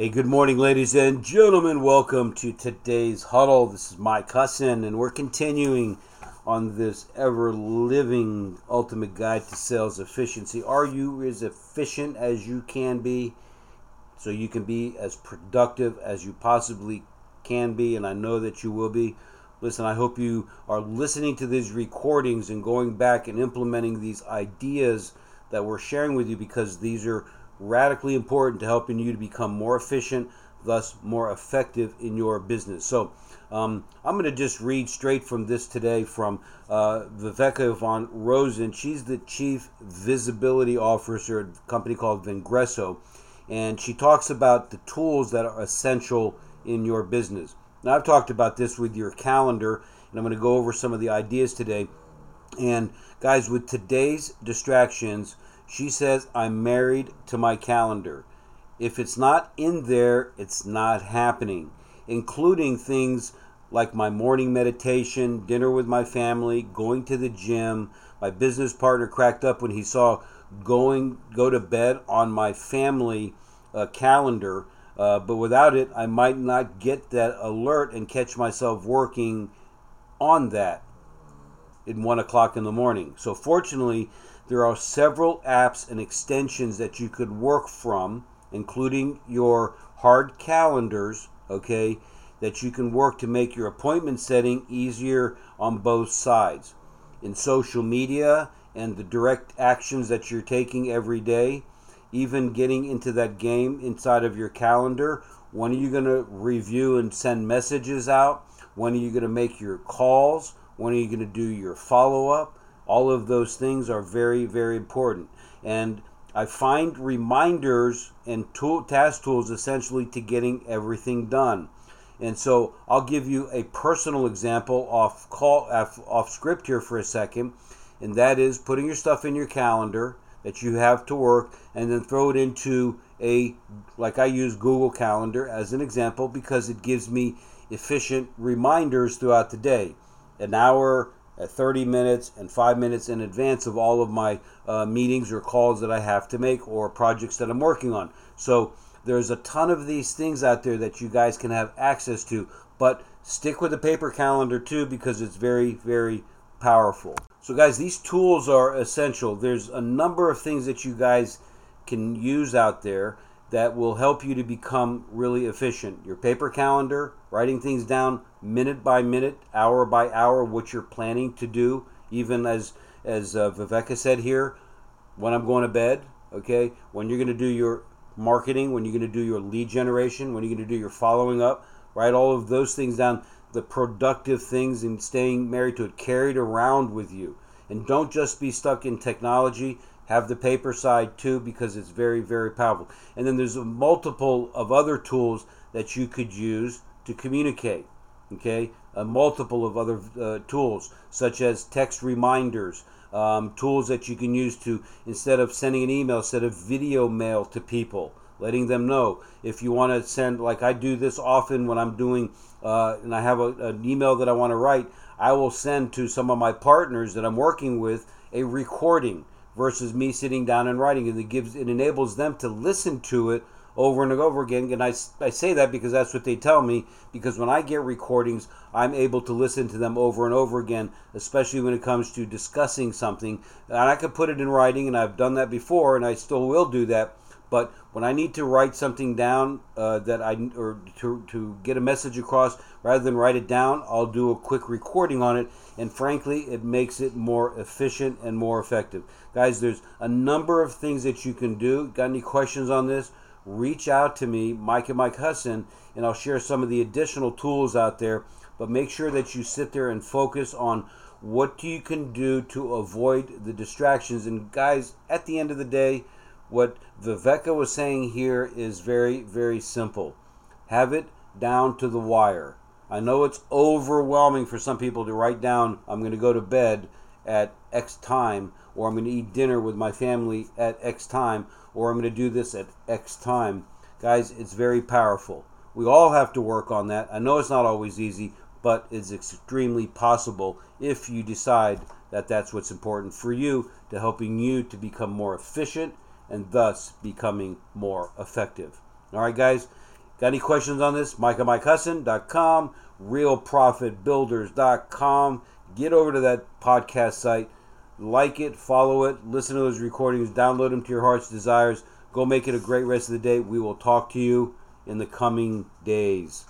Hey, good morning, ladies and gentlemen. Welcome to today's huddle. This is Mike Husson, and we're continuing on this ever living ultimate guide to sales efficiency. Are you as efficient as you can be so you can be as productive as you possibly can be? And I know that you will be. Listen, I hope you are listening to these recordings and going back and implementing these ideas that we're sharing with you because these are radically important to helping you to become more efficient, thus more effective in your business. So, um, I'm going to just read straight from this today from uh, Viveka von Rosen. She's the chief visibility officer at a company called Vengreso, and she talks about the tools that are essential in your business. Now, I've talked about this with your calendar, and I'm going to go over some of the ideas today. And guys, with today's distractions, she says, I'm married to my calendar. If it's not in there, it's not happening, including things like my morning meditation, dinner with my family, going to the gym. My business partner cracked up when he saw going go to bed on my family uh, calendar, uh, but without it, I might not get that alert and catch myself working on that in one o'clock in the morning. So fortunately, there are several apps and extensions that you could work from, including your hard calendars, okay, that you can work to make your appointment setting easier on both sides. In social media and the direct actions that you're taking every day, even getting into that game inside of your calendar. When are you going to review and send messages out? When are you going to make your calls? When are you going to do your follow up? All of those things are very, very important. And I find reminders and tool, task tools essentially to getting everything done. And so I'll give you a personal example off call off, off script here for a second, and that is putting your stuff in your calendar that you have to work and then throw it into a like I use Google Calendar as an example because it gives me efficient reminders throughout the day. An hour at 30 minutes and 5 minutes in advance of all of my uh, meetings or calls that I have to make or projects that I'm working on. So there's a ton of these things out there that you guys can have access to, but stick with the paper calendar too because it's very, very powerful. So, guys, these tools are essential. There's a number of things that you guys can use out there that will help you to become really efficient. Your paper calendar, writing things down minute by minute, hour by hour, what you're planning to do, even as as uh, Viveka said here, when I'm going to bed, okay, when you're going to do your marketing, when you're going to do your lead generation, when you're going to do your following up, write all of those things down, the productive things and staying married to it, carried around with you. And don't just be stuck in technology. Have the paper side too because it's very very powerful. And then there's a multiple of other tools that you could use to communicate okay? A multiple of other uh, tools such as text reminders um, tools that you can use to instead of sending an email set a video mail to people letting them know. If you want to send like i do this often when i'm doing uh, and i have a, an email that i want to write i will send to some of my partners that i'm working with a recording versus me sitting down and writing and it gives it enables them to listen to it over and over again and I, I say that because that's what they tell me because when i get recordings i'm able to listen to them over and over again especially when it comes to discussing something and i could put it in writing and i've done that before and i still will do that but when I need to write something down uh, that I or to, to get a message across, rather than write it down, I'll do a quick recording on it. And frankly, it makes it more efficient and more effective. Guys, there's a number of things that you can do. Got any questions on this? Reach out to me, Mike and Mike Husson, and I'll share some of the additional tools out there. But make sure that you sit there and focus on what you can do to avoid the distractions. And guys, at the end of the day, what Viveka was saying here is very, very simple. Have it down to the wire. I know it's overwhelming for some people to write down, I'm going to go to bed at X time, or I'm going to eat dinner with my family at X time, or I'm going to do this at X time. Guys, it's very powerful. We all have to work on that. I know it's not always easy, but it's extremely possible if you decide that that's what's important for you to helping you to become more efficient and thus becoming more effective. All right, guys. Got any questions on this? mike@MikeHusson.com, RealProfitBuilders.com. Get over to that podcast site, like it, follow it, listen to those recordings, download them to your heart's desires. Go make it a great rest of the day. We will talk to you in the coming days.